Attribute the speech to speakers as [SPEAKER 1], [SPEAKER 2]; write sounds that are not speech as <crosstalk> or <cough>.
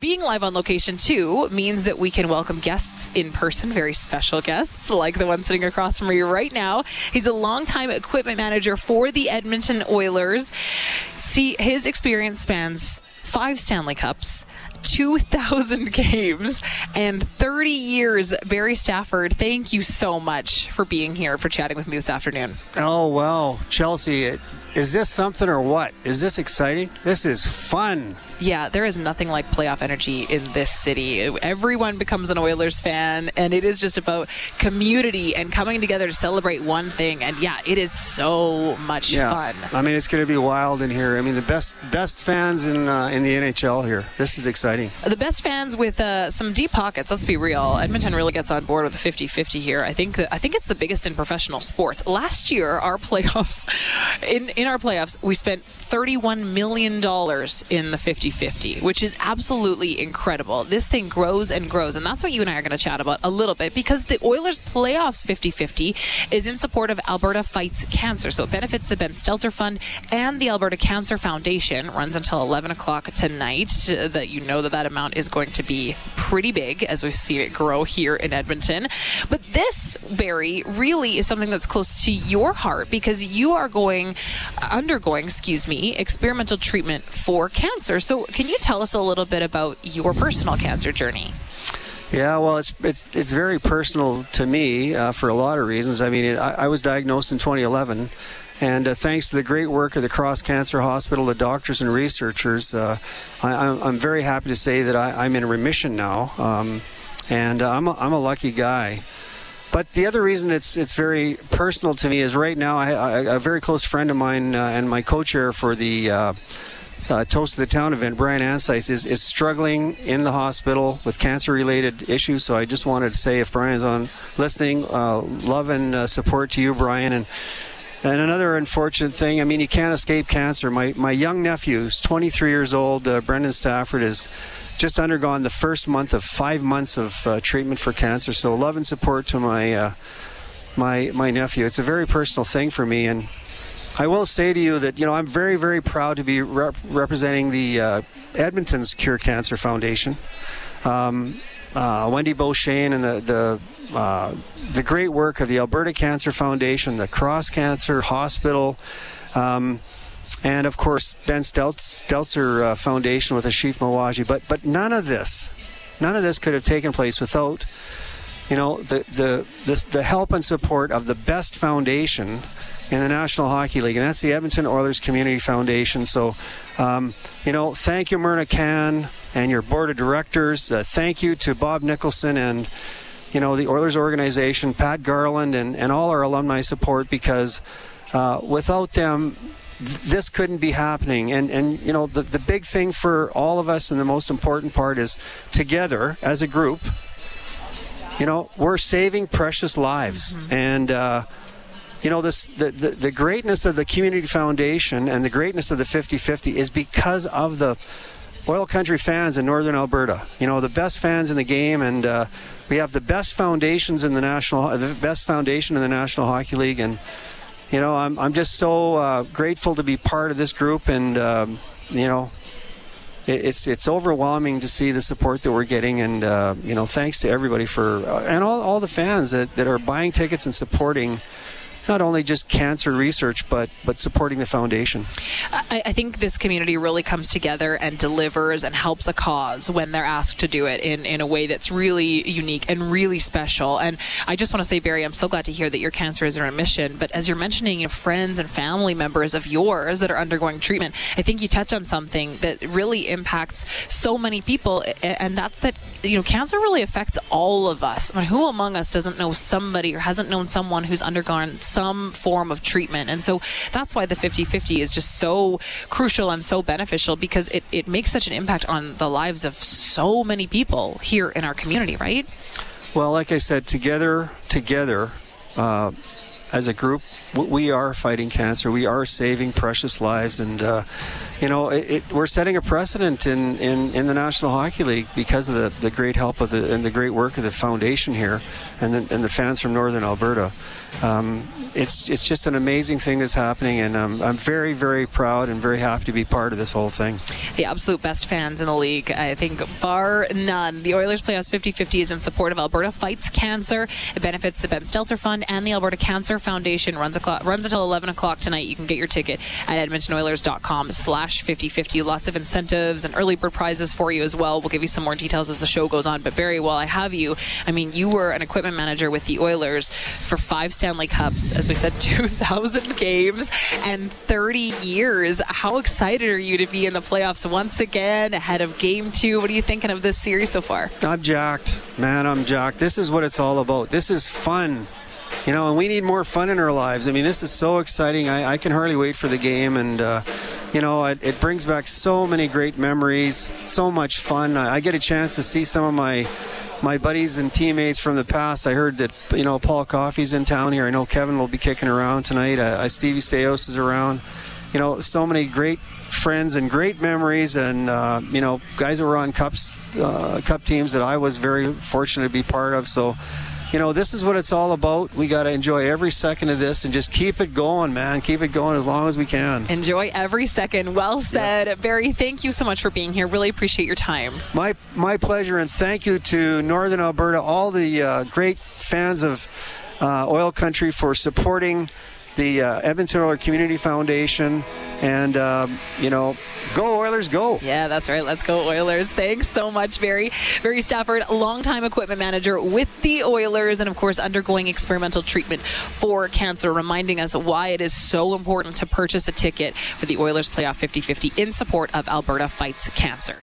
[SPEAKER 1] Being live on location too means that we can welcome guests in person, very special guests like the one sitting across from me right now. He's a longtime equipment manager for the Edmonton Oilers. See, his experience spans five Stanley Cups. 2,000 <laughs> games and 30 years. Barrie Stafford, thank you so much for being here, for chatting with me this afternoon.
[SPEAKER 2] Oh, well, Chelsea, is this something or what? Is this exciting? This is fun.
[SPEAKER 1] Yeah, there is nothing like playoff energy in this city. Everyone becomes an Oilers fan, and it is just about community and coming together to celebrate one thing. And yeah, it is so much
[SPEAKER 2] yeah.
[SPEAKER 1] fun.
[SPEAKER 2] I mean, it's going to be wild in here. I mean, the best best fans in uh, in the NHL here. This is exciting.
[SPEAKER 1] The best fans with uh, some deep pockets. Let's be real. Edmonton really gets on board with a 50-50 here. I think that, I think it's the biggest in professional sports. Last year, our <laughs> playoffs in in our playoffs, we spent 31 million dollars in the 50 50, which is absolutely incredible. This thing grows and grows, and that's what you and I are going to chat about a little bit because the Oilers playoffs 50 50 is in support of Alberta Fights Cancer. So it benefits the Ben Stelter Fund and the Alberta Cancer Foundation. Runs until 11 o'clock tonight. That you know that that amount is going to be pretty big as we see it grow here in Edmonton. But this, Barrie, really is something that's close to your heart because you are going, undergoing, excuse me, experimental treatment for cancer. So can you tell us a little bit about your personal cancer journey?
[SPEAKER 2] Yeah, well, it's it's it's very personal to me uh, for a lot of reasons. I mean, it, I, I, was diagnosed in 2011, and uh, thanks to the great work of the Cross Cancer Hospital, the doctors and researchers, uh, I, am very happy to say that I, am in remission now, um, and uh, I'm a, I'm a lucky guy. But the other reason it's it's very personal to me is right now I, I a very close friend of mine uh, and my co-chair for the uh, Toast of the Town event, Brian Ansice, is, is struggling in the hospital with cancer related issues. So I just wanted to say if Brian's on listening, uh, love and uh, support to you, Brian. And and another unfortunate thing, I mean, you can't escape cancer. My, my young nephew, who's 23 years old, uh, Brendan Stafford, has just undergone the first month of five months of uh, treatment for cancer. So love and support to my, uh, my, my nephew. It's a very personal thing for me. And I will say to you that you know I'm very very proud to be rep- representing the uh, Edmonton's Cure Cancer Foundation. Um, uh, Wendy Beauchesne and the the uh, the great work of the Alberta Cancer Foundation, the Cross Cancer Hospital. Um, and of course, Ben Stelter uh, Foundation with Ashif Mawaji. But but none of this, none of this could have taken place without, you know, the the the, the help and support of the best foundation in the National Hockey League, and that's the Edmonton Oilers Community Foundation. So, um, you know, thank you, Myrna Can, and your board of directors. Uh, thank you to Bob Nicholson and, you know, the Oilers organization, Pat Garland, and, and all our alumni support because uh, without them, this couldn't be happening. And, and you know, the, the big thing for all of us and the most important part is together as a group, you know, we're saving precious lives. Mm-hmm. And, uh, you know this the, the, the greatness of the community foundation and the greatness of the 50-50 is because of the oil country fans in northern alberta. You know the best fans in the game and uh, we have the best foundations in the national the best foundation in the national hockey league and you know i'm, I'm just so uh, grateful to be part of this group and um, you know it's it's overwhelming to see the support that we're getting, and uh, you know, thanks to everybody for uh, and all, all the fans that, that are buying tickets and supporting not only just cancer research, but but supporting the foundation.
[SPEAKER 1] I, I, think this community really comes together and delivers and helps a cause when they're asked to do it in, in a way that's really unique and really special. And I just want to say, Barrie, I'm so glad to hear that your cancer is in remission. But as you're mentioning, friends and family members of yours that are undergoing treatment, I think you touch on something that really impacts so many people, and that's that you know, cancer really affects all of us. I mean, who among us doesn't know somebody or hasn't known someone who's undergone some form of treatment? And so that's why the 50 50 is just so crucial and so beneficial because it, it makes such an impact on the lives of so many people here in our community, right?
[SPEAKER 2] Well, like I said, together, together, uh, as a group, we are fighting cancer. We are saving precious lives, and uh, you know, it, it, we're setting a precedent in, in, in the National Hockey League because of the, the great help of the and the great work of the foundation here and the, and the fans from Northern Alberta. Um, it's it's just an amazing thing that's happening, and um, I'm very very proud and very happy to be part of this whole thing.
[SPEAKER 1] The absolute best fans in the league, I think, bar none. The Oilers Playoffs 50-50 is in support of Alberta Fights Cancer. It benefits the Ben Stelter Fund and the Alberta Cancer Foundation. runs o'clock, runs until 11 o'clock tonight. You can get your ticket at edmontonoilers.com/slash 50-50. Lots of incentives and early bird prizes for you as well. We'll give you some more details as the show goes on. But Barrie, while I have you, I mean, you were an equipment manager with the Oilers for five Stanley Cups, as we said, <laughs> 2,000 games and 30 years. How excited are you to be in the playoffs once again ahead of game two? What are you thinking of this series so far?
[SPEAKER 2] I'm jacked, man. I'm jacked. This is what it's all about. This is fun. You know, and we need more fun in our lives. I mean, this is so exciting. I, I can hardly wait for the game, and uh, you know, it, it, brings back so many great memories, so much fun. I, I get a chance to see some of my my buddies and teammates from the past. I heard that you know Paul Coffey's in town here. I know Kevin will be kicking around tonight. Uh, Stevie Staios is around. You know, so many great friends and great memories, and uh, you know, guys that were on cups, uh, cup teams that I was very fortunate to be part of. So you know, this is what it's all about. We got to enjoy every second of this and just keep it going, man. Keep it going as long as we can.
[SPEAKER 1] Enjoy every second. Well said. Yeah. Barrie, thank you so much for being here. Really appreciate your time.
[SPEAKER 2] My my pleasure, and thank you to Northern Alberta, all the uh, great fans of uh, oil country for supporting the uh, Edmonton Oilers Community Foundation, and um, you know, go Oilers, go!
[SPEAKER 1] Yeah, that's right. Let's go Oilers! Thanks so much, Barrie. Barrie Stafford, longtime equipment manager with the Oilers, and of course undergoing experimental treatment for cancer, reminding us why it is so important to purchase a ticket for the Oilers playoff 50-50 in support of Alberta Fights Cancer.